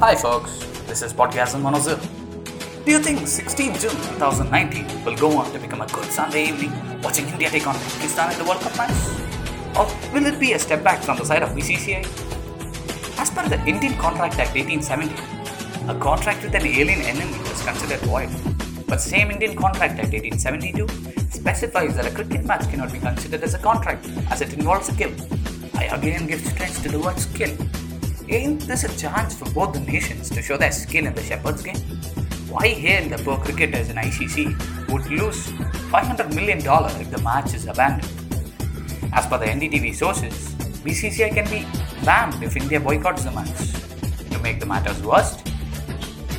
Hi folks, this is Podcasm 100. Do you think 16 June 2019 will go on to become a good Sunday evening watching India take on Pakistan in the World Cup match? Or will it be a step back from the side of BCCI? As per the Indian Contract Act 1870, a contract with an alien enemy is considered void. But same Indian Contract Act 1872 specifies that a cricket match cannot be considered as a contract as it involves skill. I again give strength to the word skill. Ain't this a chance for both the nations to show their skill in the Shepherd's game? Why hail the poor cricketers in ICC would lose $500 million if the match is abandoned? As per the NDTV sources, BCCI can be banned if India boycotts the match. To make the matters worse,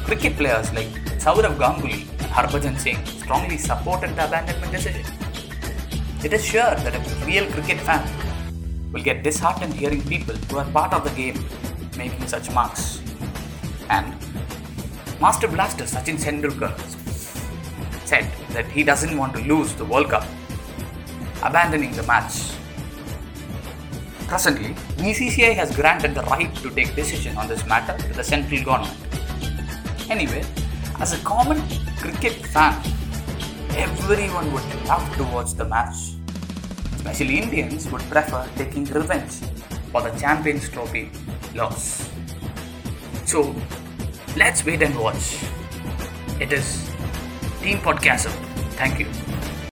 cricket players like Sourav Ganguly and Harbhajan Singh strongly supported the abandonment decision. It is sure that a real cricket fan will get disheartened hearing people who are part of the game making such marks. And Master Blaster Sachin Tendulkar said that he doesn't want to lose the World Cup, abandoning the match. Presently, BCCI has granted the right to take decision on this matter to the central government. Anyway, as a common cricket fan, everyone would love to watch the match. Especially Indians would prefer taking revenge for the Champions Trophy loss. So, let's wait and watch. It is Team Podcastle. Thank you.